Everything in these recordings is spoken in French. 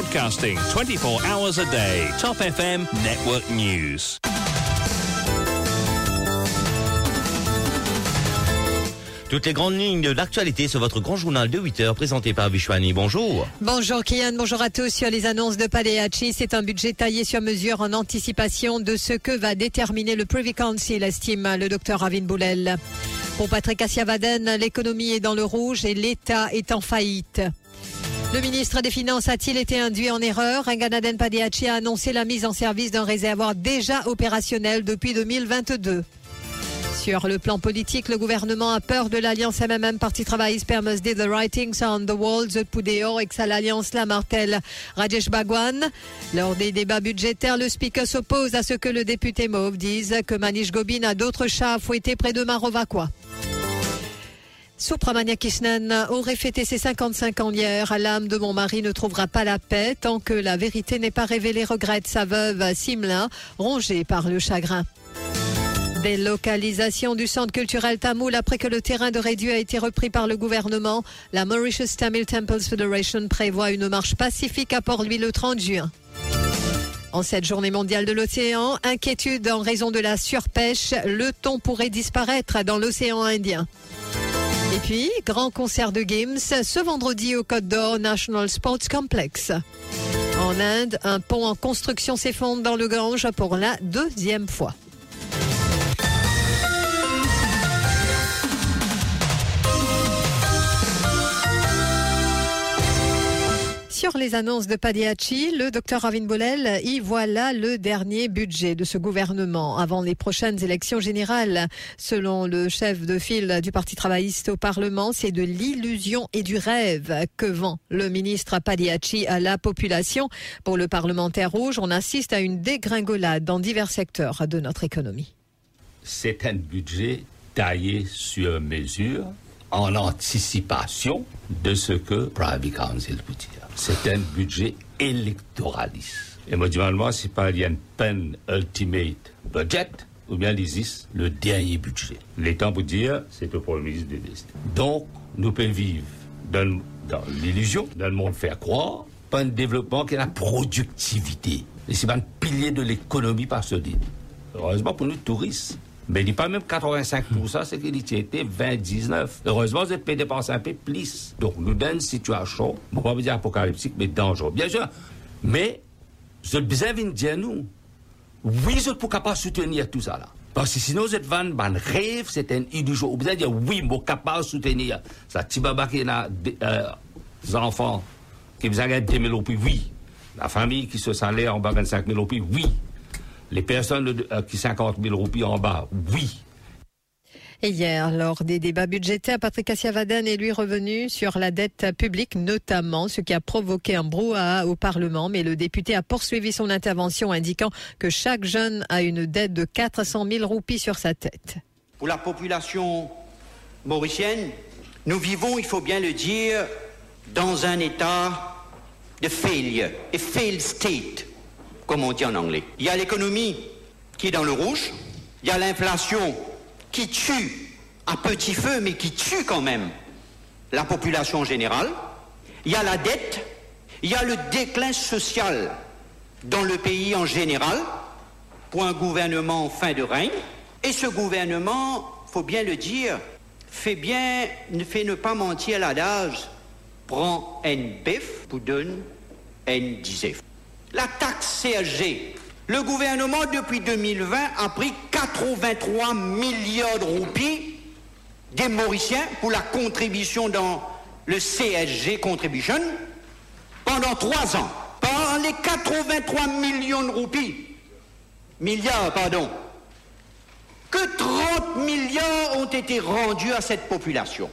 Broadcasting 24 hours a day. Top FM Network News. Toutes les grandes lignes de l'actualité sur votre grand journal de 8 heures présenté par Vishwani. Bonjour. Bonjour Kian, bonjour à tous. Sur les annonces de Paléachi, c'est un budget taillé sur mesure en anticipation de ce que va déterminer le Privy Council, estime le docteur Ravin Boulel. Pour Patrick Assiavaden, l'économie est dans le rouge et l'État est en faillite. Le ministre des Finances a-t-il été induit en erreur? Nganaden Padeachi a annoncé la mise en service d'un réservoir déjà opérationnel depuis 2022. Sur le plan politique, le gouvernement a peur de l'alliance MMM Parti travailliste permet the writings on the walls Poudéo et l'alliance la martèle Rajesh Bagwan. Lors des débats budgétaires, le speaker s'oppose à ce que le député Mauve dise que Manish Gobin a d'autres chats à fouetter près de Marovakwa. Supramania Krishnan aurait fêté ses 55 ans hier. L'âme de mon mari ne trouvera pas la paix tant que la vérité n'est pas révélée, regrette sa veuve Simla, rongée par le chagrin. Délocalisation du centre culturel Tamoul après que le terrain de Réduit a été repris par le gouvernement. La Mauritius Tamil Temples Federation prévoit une marche pacifique à Port-Louis le 30 juin. En cette journée mondiale de l'océan, inquiétude en raison de la surpêche, le thon pourrait disparaître dans l'océan Indien. Et puis, grand concert de Games ce vendredi au Côte d'Or National Sports Complex. En Inde, un pont en construction s'effondre dans le Gange pour la deuxième fois. Sur les annonces de Padiachi, le docteur Ravin Bolel y voilà le dernier budget de ce gouvernement avant les prochaines élections générales. Selon le chef de file du Parti travailliste au Parlement, c'est de l'illusion et du rêve que vend le ministre Padiachi à la population. Pour le parlementaire rouge, on assiste à une dégringolade dans divers secteurs de notre économie. C'est un budget taillé sur mesure en anticipation de ce que Private Council peut dire. C'est un budget électoraliste. Et modulalement, c'est pas une peine ultimate budget, ou bien l'ISIS, le dernier budget. L'État pour dire, c'est pour le ministre des décider. Donc, nous pouvons vivre dans, dans l'illusion, dans le monde faire croire, pas un développement qui est la productivité. Et c'est un pilier de l'économie par ce dit. Heureusement pour nous touristes. Mais il dit pas même 85%, c'est qu'il était 20-19. Heureusement, vous êtes dépenser un peu plus. Donc, nous donne une situation, bon, pas dire apocalyptique, mais dangereuse. Bien sûr. Mais, êtes besoin de dire nous. Oui, vous êtes pour capable soutenir tout ça. Parce que sinon, vous êtes van, van rêve, c'est un illusion. Vous besoin dire oui, vous êtes capable de soutenir. Ça, Tibaba qui a des euh, enfants, qui vous a 10 000 roupies, oui. La famille qui se salaire en bas 25 000 roupies, oui. Les personnes euh, qui 50 000 roupies en bas, oui. Et hier, lors des débats budgétaires, Patrick Assiavaden est lui revenu sur la dette publique, notamment, ce qui a provoqué un brouhaha au Parlement. Mais le député a poursuivi son intervention, indiquant que chaque jeune a une dette de 400 000 roupies sur sa tête. Pour la population mauricienne, nous vivons, il faut bien le dire, dans un état de failure, a failed state comme on dit en anglais. Il y a l'économie qui est dans le rouge, il y a l'inflation qui tue à petit feu, mais qui tue quand même la population générale, il y a la dette, il y a le déclin social dans le pays en général, pour un gouvernement en fin de règne, et ce gouvernement, faut bien le dire, fait bien, ne fait ne pas mentir l'adage, prend un bif pour donner un disef. La taxe CSG. Le gouvernement, depuis 2020, a pris 83 milliards de roupies des Mauriciens pour la contribution dans le CSG Contribution pendant trois ans. Par les 83 millions de roupies, milliards, pardon, que 30 milliards ont été rendus à cette population.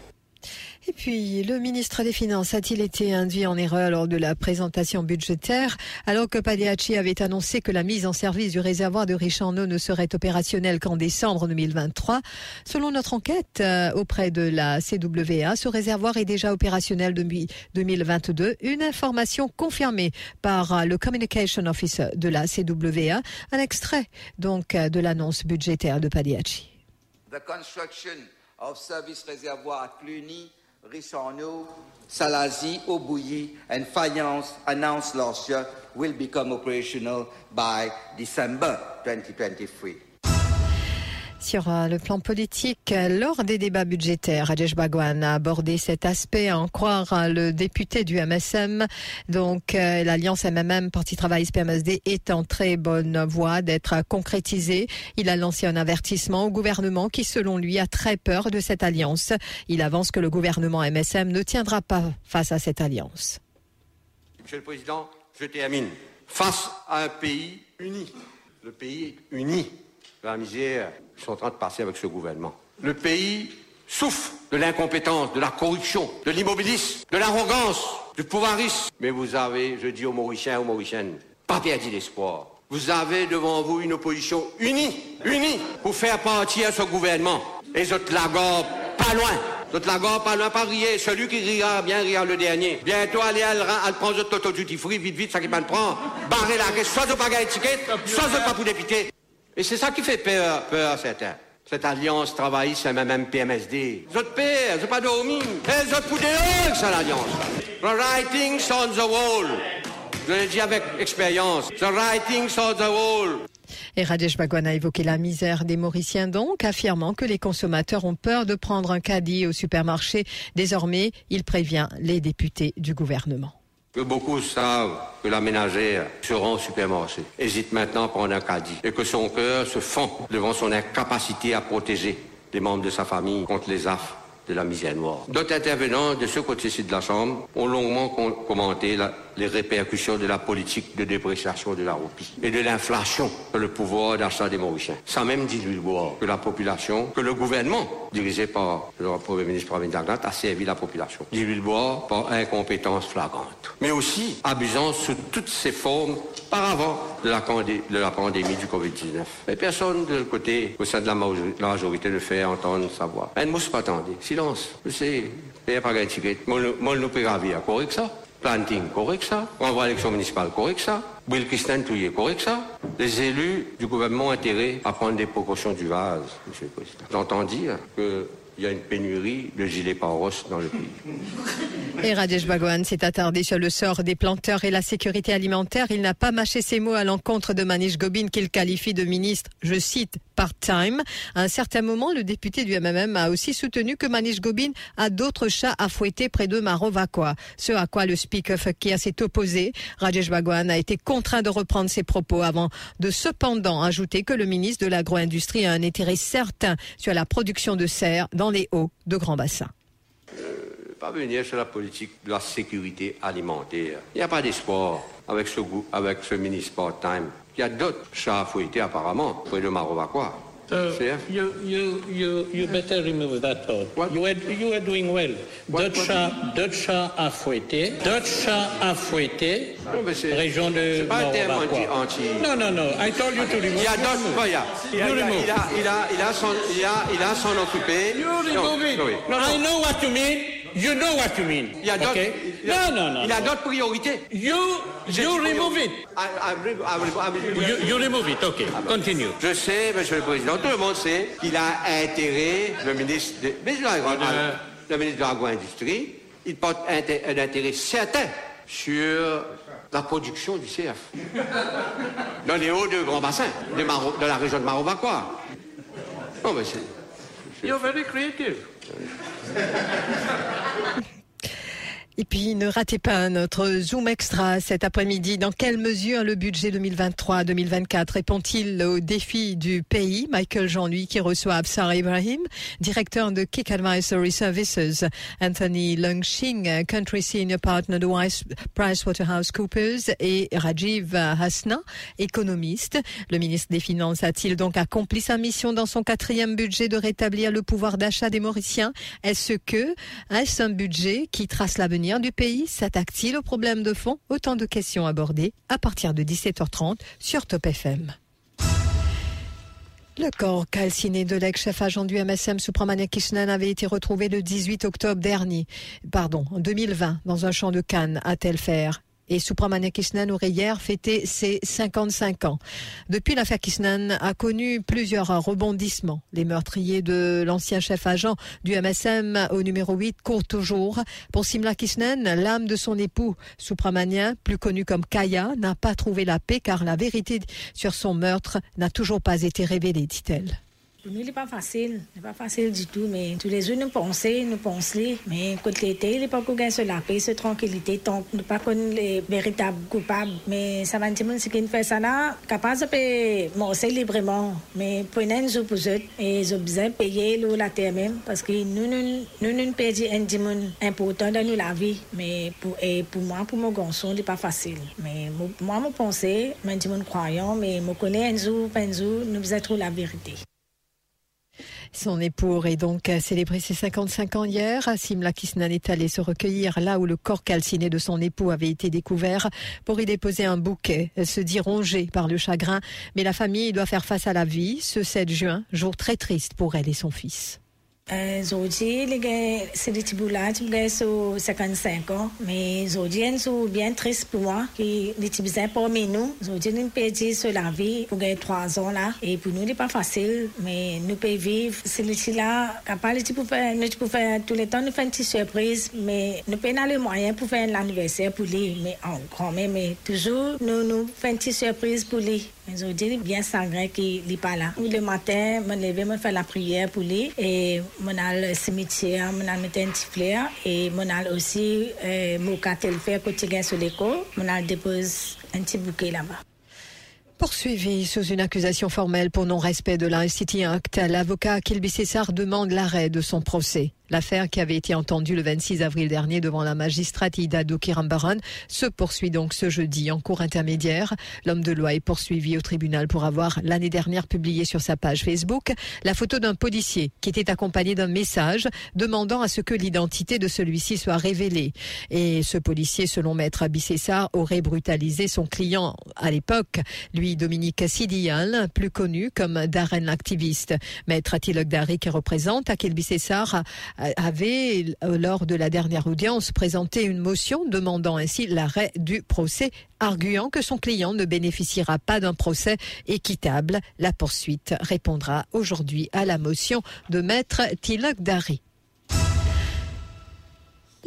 Et puis, le ministre des Finances a-t-il été induit en erreur lors de la présentation budgétaire, alors que Pagliacci avait annoncé que la mise en service du réservoir de riche en eau ne serait opérationnelle qu'en décembre 2023 Selon notre enquête euh, auprès de la CWA, ce réservoir est déjà opérationnel depuis 2022. Une information confirmée par euh, le Communication Officer de la CWA. Un extrait, donc, euh, de l'annonce budgétaire de Pagliacci. The construction service Cluny Rissono, Salazie, Obouyi, and Fayence announced last year will become operational by December 2023. Sur euh, le plan politique, euh, lors des débats budgétaires, Rajesh Bhagwan a abordé cet aspect, à en croire euh, le député du MSM. Donc, l'alliance MMM, Parti Travail SPMSD, est en très bonne voie d'être concrétisée. Il a lancé un avertissement au gouvernement qui, selon lui, a très peur de cette alliance. Il avance que le gouvernement MSM ne tiendra pas face à cette alliance. Monsieur le Président, je termine. Face à un pays uni, le pays uni, la misère sont en train de passer avec ce gouvernement. Le pays souffre de l'incompétence, de la corruption, de l'immobilisme, de l'arrogance, du pouvoirisme. Mais vous avez, je dis aux Mauriciens et aux Mauriciennes, pas perdu l'espoir. Vous avez devant vous une opposition unie, unie, pour faire partir ce gouvernement. Et je te la pas loin. Je te la pas loin, pas rire. Celui qui rira, bien rire le dernier. Bientôt, allez, elle, elle prend votre toto duty free, vite, vite, ça qui me prend. Barrez la caisse, soit je pas étiquette, soit je pas pour député. Et c'est ça qui fait peur, peur certains. Cette alliance travaille c'est même PMSD. Êtes peur, c'est pas dormi. Vous êtes pour c'est l'alliance. The writings on the wall. Je l'ai dit avec expérience. The writings on the wall. Et Rajesh Bhagwan a évoqué la misère des Mauriciens donc, affirmant que les consommateurs ont peur de prendre un caddie au supermarché. Désormais, il prévient les députés du gouvernement que beaucoup savent que la ménagère sera au supermarché, hésite maintenant à prendre un caddie et que son cœur se fend devant son incapacité à protéger les membres de sa famille contre les affres de la misère noire. D'autres intervenants de ce côté-ci de la Chambre ont longuement commenté les répercussions de la politique de dépréciation de la roupie et de l'inflation sur le pouvoir d'achat des Mauriciens. Ça même dit lui boire que la population, que le gouvernement, dirigé par le Premier ministre Pravin Daglat, a servi la population. Dit lui boire par incompétence flagrante. Mais aussi abusant sous toutes ses formes par avant de la, pandémie du Covid-19. Mais personne de côté, au sein de la majorité, ne fait entendre sa voix. Elle ne pas attendre. Silence. Je sais, il pas ravir. Correct ça Planting, correct ça Renvoi à l'élection municipale, correct ça Will Christian Touillet, correct ça Les élus du gouvernement ont intérêt à prendre des précautions du vase, monsieur le Président. J'entends dire que il y a une pénurie de gilets paros dans le pays. Et Rajesh Bhagwan s'est attardé sur le sort des planteurs et la sécurité alimentaire. Il n'a pas mâché ses mots à l'encontre de Manish Gobin qu'il qualifie de ministre, je cite, part-time. À un certain moment, le député du MMM a aussi soutenu que Manish Gobin a d'autres chats à fouetter près de Marovakwa. Ce à quoi le speaker Fakir s'est opposé. Rajesh Bhagwan a été contraint de reprendre ses propos avant de cependant ajouter que le ministre de l'agro-industrie a un intérêt certain sur la production de serre dans les hauts de grands bassins. Euh, venir sur la politique de la sécurité alimentaire. Il n'y a pas d'espoir avec ce, avec ce ministre part-time. Il y a d'autres chats à fouetter apparemment, près de Marovaquois. So you, you, you, you better remove that thought. What? You, are, you are doing well. D'autres chats, d'autres chats à fouetter. D'autres chats à fouetter. Non, mais c'est, région de c'est pas un terme anti, anti. Non, non, non. I told you to remove. Il y a d'autres. Il, a, il, a, il, a, il, a, il, a, son, il a, il a son occupé. You remove it. No, no, no. I know what you mean. You know what you mean. Il y a d'autres. Okay? No, no, no. Il y a d'autres priorités. You, you remove it. I, I, I, you, you remove it. Okay. Continue. Je sais, Monsieur le Président. Tout le monde sait qu'il a intérêt, le ministre de, le ministre de l'agro-industrie, il porte un intérêt certain sur la production du CF. Dans les hauts de grands bassins, de, de la région de Marovacois. Non, mais c'est. You're very creative. Et puis, ne ratez pas notre Zoom Extra cet après-midi. Dans quelle mesure le budget 2023-2024 répond-il aux défis du pays? Michael Jean-Louis qui reçoit Absar Ibrahim, directeur de Kick Advisory Services, Anthony Lungshing, Country Senior Partner de PricewaterhouseCoopers et Rajiv Hasna, économiste. Le ministre des Finances a-t-il donc accompli sa mission dans son quatrième budget de rétablir le pouvoir d'achat des Mauriciens? Est-ce que, est-ce un budget qui trace l'avenir du pays s'attaque-t-il aux problèmes de fond? Autant de questions abordées à partir de 17h30 sur Top FM. Le corps calciné de l'ex-chef agent du MSM Supramania Krishnan avait été retrouvé le 18 octobre dernier, pardon, en 2020, dans un champ de Cannes à Telfer. Et Supramania Krishnan aurait hier fêté ses 55 ans. Depuis l'affaire Krishnan a connu plusieurs rebondissements. Les meurtriers de l'ancien chef agent du MSM au numéro 8 courent toujours. Pour Simla Krishnan, l'âme de son époux Supramania, plus connu comme Kaya, n'a pas trouvé la paix car la vérité sur son meurtre n'a toujours pas été révélée, dit-elle. Pour nous, il n'est pas facile. Il n'est pas facile du tout. Mais tous les jours, nous pensons, nous pensons. Mais quand l'été, il n'est pas qu'on se la paix, se tranquillité, tant nous pas les véritables coupables. Mais ça va dire ce qui fait ça là, capable de manger librement. Mais pour nous, nous pour eux, et ont besoin payer la terre même. Parce que nous, nous, nous, nous perdons un dimanche important dans la vie. Mais pour, et pour moi, pour mon garçon, ce n'est pas facile. Mais moi, je pense, je suis croyant, mais je connais un jour, un jour, nous devons trouver la vérité. Son époux aurait donc célébré ses 55 ans hier. Simla Kisnan est allé se recueillir là où le corps calciné de son époux avait été découvert pour y déposer un bouquet. Elle se dit rongée par le chagrin, mais la famille doit faire face à la vie ce 7 juin, jour très triste pour elle et son fils. Aujourd'hui, c'est des Tiboula, j'ai 55 ans, mais aujourd'hui, c'est bien triste pour moi, les Tibouins parmi nous, aujourd'hui, nous perdu sur la vie pour gagner trois ans là, et pour nous, n'est pas facile, mais nous pouvons vivre. Les là, capable de faire, nous pouvons faire tout le temps, nous faisons une petite surprise, mais nous pouvons avoir les moyens pour faire l'anniversaire pour lui, mais en grand mais toujours, nous, nous faisons une surprise pour lui. Aujourd'hui, bien sanguin qu'il n'est pas là. Le je me lève, je fais la prière pour lui, et mon le cimetière, mon al petit fleur et mon al aussi euh, mon le fait côté sur l'école, mon al dépose un petit bouquet là-bas. Poursuivi sous une accusation formelle pour non-respect de la Act, l'avocat Kilby Cessar demande l'arrêt de son procès. L'affaire qui avait été entendue le 26 avril dernier devant la magistrate Ida Kirambaran se poursuit donc ce jeudi en cours intermédiaire. L'homme de loi est poursuivi au tribunal pour avoir l'année dernière publié sur sa page Facebook la photo d'un policier qui était accompagné d'un message demandant à ce que l'identité de celui-ci soit révélée. Et ce policier, selon maître Abissessa, aurait brutalisé son client à l'époque, lui Dominique Sidial, plus connu comme Darren l'activiste. Maître Atilok Dari qui représente Akil Bissessar avait, euh, lors de la dernière audience, présenté une motion demandant ainsi l'arrêt du procès, arguant que son client ne bénéficiera pas d'un procès équitable. La poursuite répondra aujourd'hui à la motion de maître Tilok Dari.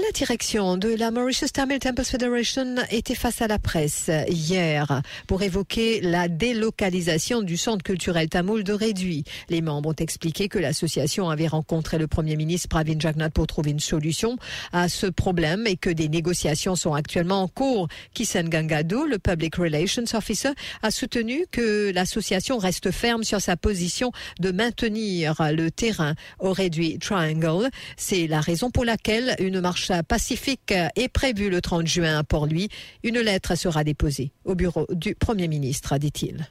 La direction de la Mauritius Tamil Temples Federation était face à la presse hier pour évoquer la délocalisation du centre culturel tamoul de Réduit. Les membres ont expliqué que l'association avait rencontré le Premier ministre Pravin Jagnat pour trouver une solution à ce problème et que des négociations sont actuellement en cours. Kisan Gangado, le Public Relations Officer, a soutenu que l'association reste ferme sur sa position de maintenir le terrain au Réduit Triangle. C'est la raison pour laquelle une marche pacifique est prévu le 30 juin pour lui. Une lettre sera déposée au bureau du Premier ministre, dit-il.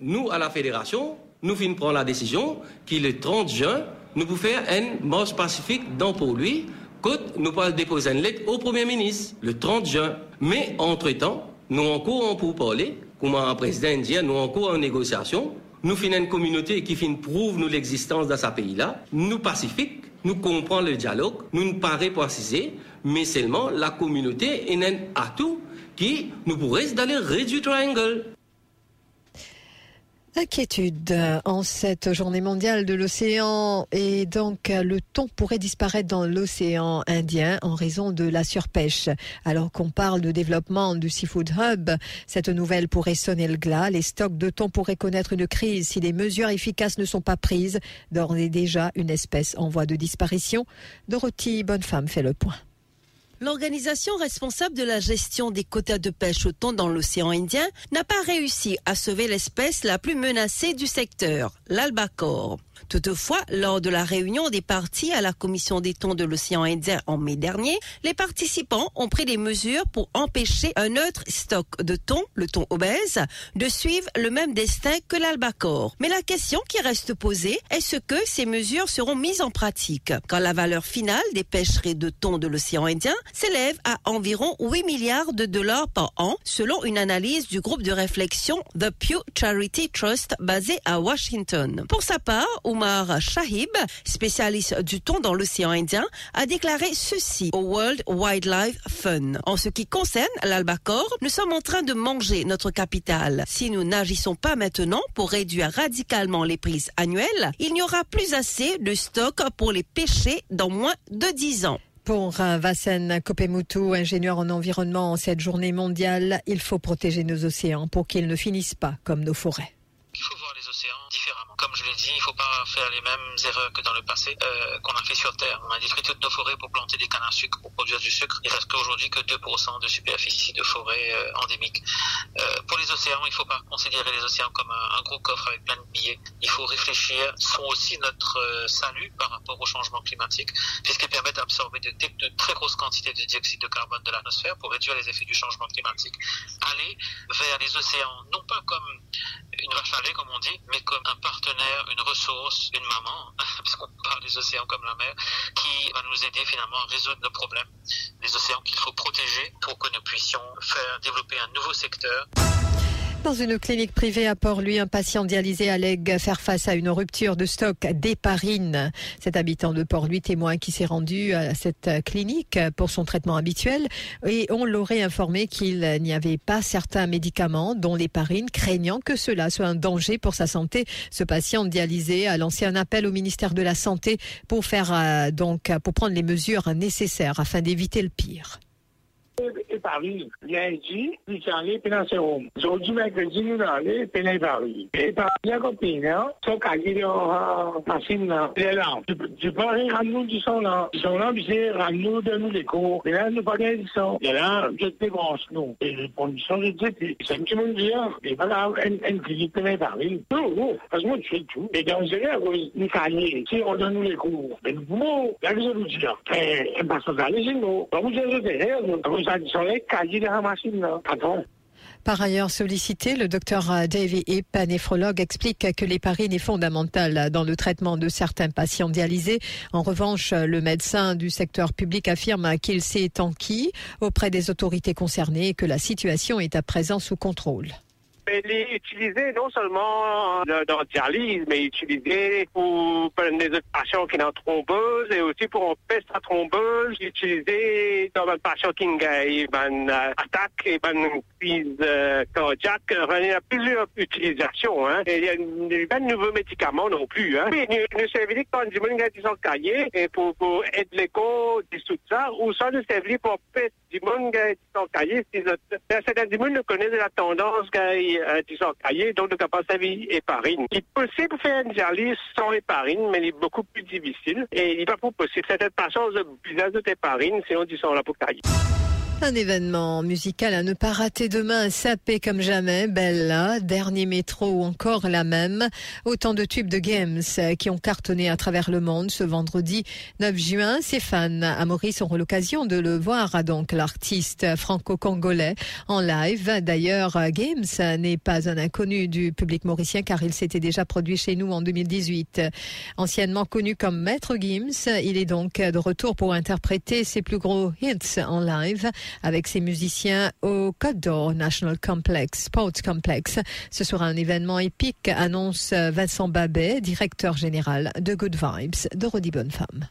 Nous, à la Fédération, nous finissons prendre la décision qu'il le 30 juin, nous pouvons faire une marche pacifique dans pour lui, quand nous pouvons déposer une lettre au Premier ministre le 30 juin. Mais entre-temps, nous encore pour parler, comme un président indien, nous encore en négociation. Nous finissons une communauté qui finit prouve nous l'existence dans ce pays-là. Nous pacifiques nous comprenons le dialogue, nous ne paraît préciser, mais seulement la communauté est un atout qui nous pourrait d'aller réduire triangle. Inquiétude en cette journée mondiale de l'océan et donc le thon pourrait disparaître dans l'océan Indien en raison de la surpêche. Alors qu'on parle de développement du Seafood Hub, cette nouvelle pourrait sonner le glas. Les stocks de thon pourraient connaître une crise si les mesures efficaces ne sont pas prises. D'ores et déjà une espèce en voie de disparition. Dorothy Bonnefemme fait le point. L'organisation responsable de la gestion des quotas de pêche au thon dans l'océan Indien n'a pas réussi à sauver l'espèce la plus menacée du secteur, l'albacore. Toutefois, lors de la réunion des parties à la commission des thons de l'océan Indien en mai dernier, les participants ont pris des mesures pour empêcher un autre stock de thon, le thon obèse, de suivre le même destin que l'albacore. Mais la question qui reste posée est ce que ces mesures seront mises en pratique quand la valeur finale des pêcheries de thon de l'océan Indien s'élève à environ 8 milliards de dollars par an, selon une analyse du groupe de réflexion The Pew Charity Trust basé à Washington. Pour sa part, Omar Shahib, spécialiste du thon dans l'océan Indien, a déclaré ceci au World Wildlife Fund. En ce qui concerne l'albacore, nous sommes en train de manger notre capital. Si nous n'agissons pas maintenant pour réduire radicalement les prises annuelles, il n'y aura plus assez de stock pour les pêcher dans moins de 10 ans. Pour euh, Vassen Kopemutu, ingénieur en environnement, en cette journée mondiale, il faut protéger nos océans pour qu'ils ne finissent pas comme nos forêts. Il faut voir les océans différemment. Comme je l'ai dit, il ne faut pas faire les mêmes erreurs que dans le passé euh, qu'on a fait sur Terre. On a détruit toutes nos forêts pour planter des cannes à sucre, pour produire du sucre. Il reste qu'aujourd'hui que 2% de superficie de forêt euh, endémique. Euh, pour les océans, il ne faut pas considérer les océans comme un, gros coffre avec plein de billets. Il faut réfléchir. Sont aussi notre euh, salut par rapport au changement climatique, puisqu'ils permettent d'absorber de, de, très grosses quantités de dioxyde de carbone de l'atmosphère pour réduire les effets du changement climatique. Aller vers les océans, non pas comme une vache comme on dit, mais comme un partenaire, une ressource, une maman, puisqu'on parle des océans comme la mer, qui va nous aider finalement à résoudre nos problèmes. Les océans qu'il faut protéger pour que nous puissions faire développer un nouveau secteur. Dans une clinique privée à Port-Louis, un patient dialysé allègue faire face à une rupture de stock d'héparine. Cet habitant de Port-Louis témoin qui s'est rendu à cette clinique pour son traitement habituel et on l'aurait informé qu'il n'y avait pas certains médicaments dont l'héparine, craignant que cela soit un danger pour sa santé. Ce patient dialysé a lancé un appel au ministère de la Santé pour faire euh, donc pour prendre les mesures nécessaires afin d'éviter le pire. Et Paris, lundi, puis j'allais puis dans room. Aujourd'hui, mercredi, nous allons puis dans Paris. Et par de machine, les lampes. Tu peux rendre nous du son là. Du son là, puis c'est nous de nous les cours. Et là, nous pas gagner du son. Et là, je te branche nous. Et les conditions, je dis, c'est un petit et voilà, Paris. Non, non, parce que tout. Et dans cas, nous si on donne nous les cours, mais nous pouvons, là, vous les par ailleurs sollicité, le docteur Davy Hip, néphrologue, explique que l'héparine est fondamentale dans le traitement de certains patients dialysés. En revanche, le médecin du secteur public affirme qu'il s'est enquis auprès des autorités concernées et que la situation est à présent sous contrôle elle est utilisée non seulement dans dialyse, mais utilisée pour des autres patients qui ont thrombose et aussi pour empêcher la thrombose, utilisée dans un patient qui a une attaque et une crise cardiaque. Il y a plusieurs utilisations. Hein. Il y a pas de nouveaux médicaments non plus. Hein. Oui, nous servons quand du monde qui sont cahiers et pour, pour aider les corps dissoudre ça, ou ça nous servir pour empêcher sont cahiers. Certains du monde connaissent la tendance qui euh, donc de capacité héparine. Il est possible de faire une dialyse sans héparine, mais il est beaucoup plus difficile. Et il n'est pas possible. Certaines patients ont besoin d'héparine, sinon ils sont là pour cahier. Un événement musical à ne pas rater demain, sapé comme jamais, Bella, Dernier Métro ou encore la même. Autant de tubes de games qui ont cartonné à travers le monde ce vendredi 9 juin. Ses fans à Maurice auront l'occasion de le voir, donc l'artiste franco-congolais en live. D'ailleurs, Games n'est pas un inconnu du public mauricien car il s'était déjà produit chez nous en 2018. Anciennement connu comme Maître Gims, il est donc de retour pour interpréter ses plus gros hits en live avec ses musiciens au Côte d'Or National Complex, Sports Complex. Ce sera un événement épique, annonce Vincent Babet, directeur général de Good Vibes de Rodi Femme.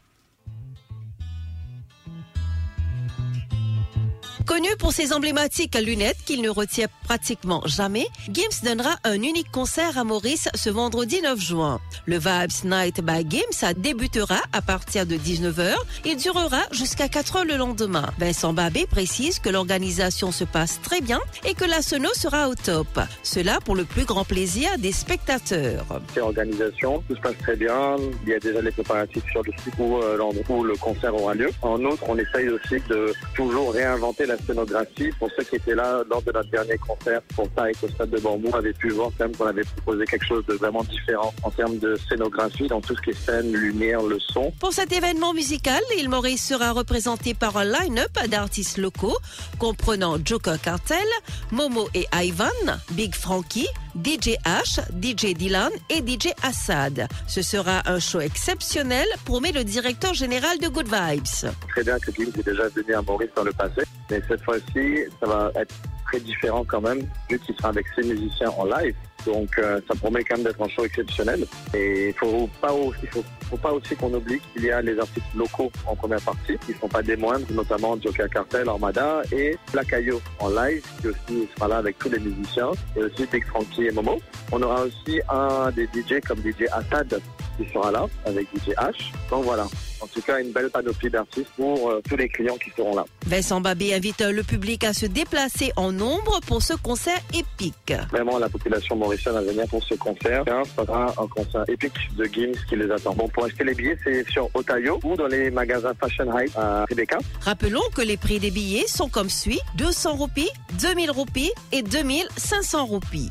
Connu pour ses emblématiques lunettes qu'il ne retient pratiquement jamais, Gims donnera un unique concert à Maurice ce vendredi 9 juin. Le Vibes Night by Gims débutera à partir de 19h et durera jusqu'à 4h le lendemain. Vincent Babé précise que l'organisation se passe très bien et que la sono sera au top. Cela pour le plus grand plaisir des spectateurs. C'est organisation, tout se passe très bien. Il y a déjà les préparatifs sur le site où, euh, où le concert aura lieu. En outre, on essaye aussi de toujours réinventer la scénographie. Pour ceux qui étaient là lors de notre dernier concert pour Taïk au stade de Bambou, avaient pu voir quand même qu'on avait proposé quelque chose de vraiment différent en termes de scénographie, dans tout ce qui est scène, lumière, le son. Pour cet événement musical, l'île Maurice sera représenté par un line-up d'artistes locaux comprenant Joker Cartel, Momo et Ivan, Big Frankie, DJ H, DJ Dylan et DJ Assad. Ce sera un show exceptionnel, promet le directeur général de Good Vibes. Très bien que Gims est déjà venu à Maurice dans le passé, mais cette fois-ci, ça va être très différent quand même, vu qu'il sera avec ses musiciens en live. Donc euh, ça promet quand même d'être un show exceptionnel. Et il faut pas aussi, faut, pas aussi qu'on oublie qu'il y a les artistes locaux en première partie, qui sont pas des moindres, notamment Joker Cartel, Armada et Placayo en live, qui aussi sera là avec tous les musiciens, et aussi Big Frankie et Momo. On aura aussi un des DJ comme DJ Assad qui sera là avec DJ H. Donc voilà. En tout cas, une belle panoplie d'artistes pour euh, tous les clients qui seront là. Vincent Babé invite le public à se déplacer en nombre pour ce concert épique. Vraiment, la population mauricienne à venir pour ce concert. Ce sera un concert épique de Gims qui les attend. Bon, pour acheter les billets, c'est sur Otayo ou dans les magasins Fashion Hype à Rebecca. Rappelons que les prix des billets sont comme suit 200 roupies, 2000 roupies et 2500 roupies.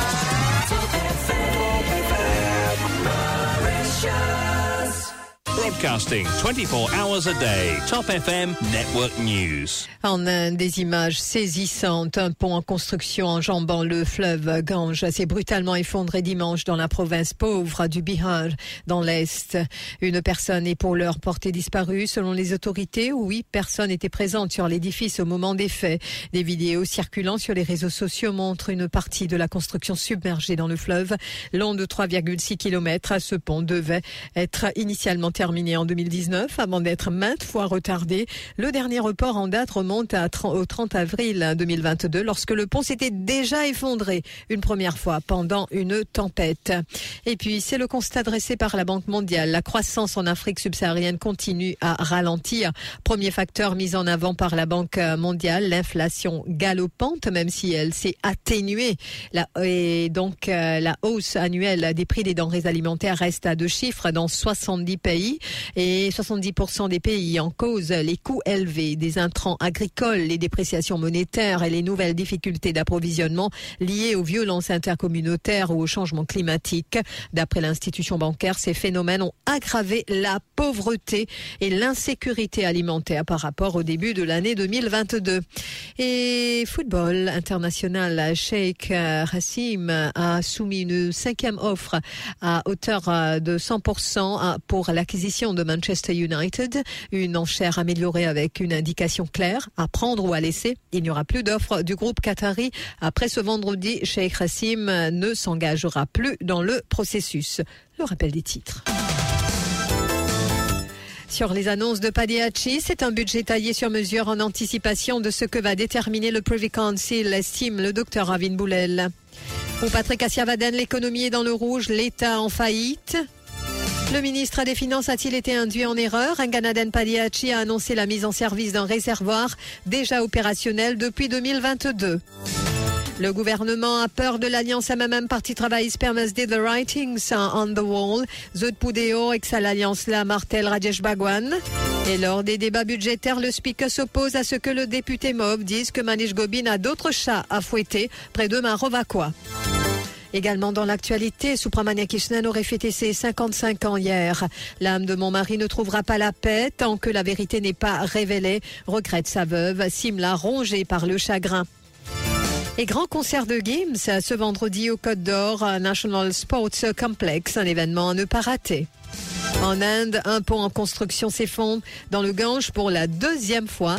Broadcasting 24 hours a day. Top FM Network News. En Inde, des images saisissantes. Un pont en construction enjambant le fleuve Gange s'est brutalement effondré dimanche dans la province pauvre du Bihar, dans l'Est. Une personne est pour l'heure portée disparue. Selon les autorités, huit personnes étaient présentes sur l'édifice au moment des faits. Des vidéos circulant sur les réseaux sociaux montrent une partie de la construction submergée dans le fleuve. Long de 3,6 km, ce pont devait être initialement terminé en 2019 avant d'être maintes fois retardé. Le dernier report en date remonte à, au 30 avril 2022 lorsque le pont s'était déjà effondré une première fois pendant une tempête. Et puis c'est le constat dressé par la Banque mondiale. La croissance en Afrique subsaharienne continue à ralentir. Premier facteur mis en avant par la Banque mondiale, l'inflation galopante, même si elle s'est atténuée. La, et donc euh, la hausse annuelle des prix des denrées alimentaires reste à deux chiffres dans 70 pays et 70% des pays en cause les coûts élevés des intrants agricoles, les dépréciations monétaires et les nouvelles difficultés d'approvisionnement liées aux violences intercommunautaires ou au changement climatique. D'après l'institution bancaire, ces phénomènes ont aggravé la pauvreté et l'insécurité alimentaire par rapport au début de l'année 2022. Et football international, Sheikh Hassim a soumis une cinquième offre à hauteur de 100% pour l'acquisition de Manchester United. Une enchère améliorée avec une indication claire à prendre ou à laisser. Il n'y aura plus d'offres du groupe Qatari. Après ce vendredi, Sheikh Hassim ne s'engagera plus dans le processus. Le rappel des titres. Sur les annonces de Pagliacci, c'est un budget taillé sur mesure en anticipation de ce que va déterminer le Privy Council, estime le docteur Ravin Boulel. Pour Patrick Assiavaden, l'économie est dans le rouge, l'État en faillite. Le ministre des Finances a-t-il été induit en erreur? Nganaden Pagliacci a annoncé la mise en service d'un réservoir déjà opérationnel depuis 2022. Le gouvernement a peur de l'alliance MMM Parti Travail Spermas did the writings on the wall. Zod Poudéo ex l'alliance la Martel Rajesh Bagwan. Et lors des débats budgétaires, le speaker s'oppose à ce que le député Mob dise que Manish Gobin a d'autres chats à fouetter près de Marovakwa. Également dans l'actualité, Supramania Krishnan aurait fêté ses 55 ans hier. L'âme de mon mari ne trouvera pas la paix tant que la vérité n'est pas révélée, regrette sa veuve, Simla rongée par le chagrin. Et grand concert de Gims ce vendredi au Côte d'Or National Sports Complex, un événement à ne pas rater. En Inde, un pont en construction s'effondre dans le Gange pour la deuxième fois.